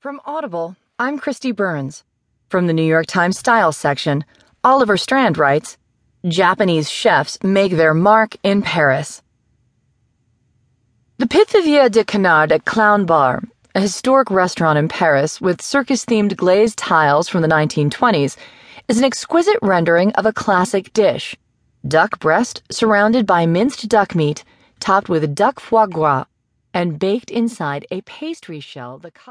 From Audible, I'm Kristi Burns. From the New York Times Style section, Oliver Strand writes Japanese chefs make their mark in Paris. The Pithiviers de Canard at Clown Bar, a historic restaurant in Paris with circus themed glazed tiles from the 1920s, is an exquisite rendering of a classic dish duck breast surrounded by minced duck meat, topped with duck foie gras, and baked inside a pastry shell the color